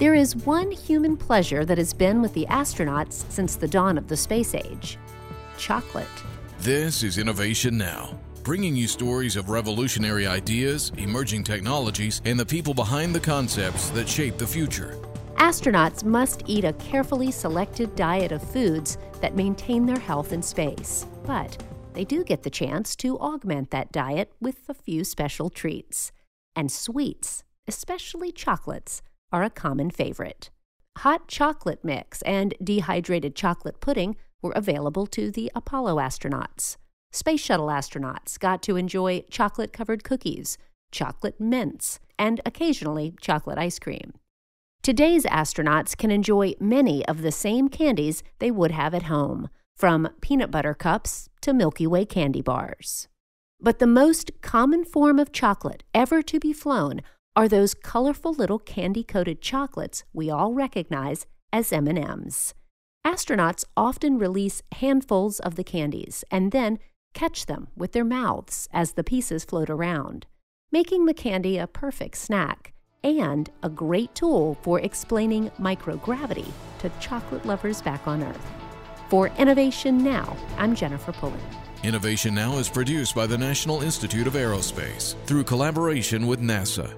There is one human pleasure that has been with the astronauts since the dawn of the space age chocolate. This is Innovation Now, bringing you stories of revolutionary ideas, emerging technologies, and the people behind the concepts that shape the future. Astronauts must eat a carefully selected diet of foods that maintain their health in space, but they do get the chance to augment that diet with a few special treats. And sweets, especially chocolates, are a common favorite. Hot chocolate mix and dehydrated chocolate pudding were available to the Apollo astronauts. Space Shuttle astronauts got to enjoy chocolate covered cookies, chocolate mints, and occasionally chocolate ice cream. Today's astronauts can enjoy many of the same candies they would have at home, from peanut butter cups to Milky Way candy bars. But the most common form of chocolate ever to be flown are those colorful little candy-coated chocolates we all recognize as M&Ms. Astronauts often release handfuls of the candies and then catch them with their mouths as the pieces float around, making the candy a perfect snack and a great tool for explaining microgravity to chocolate lovers back on Earth. For Innovation Now, I'm Jennifer Pulley. Innovation Now is produced by the National Institute of Aerospace through collaboration with NASA.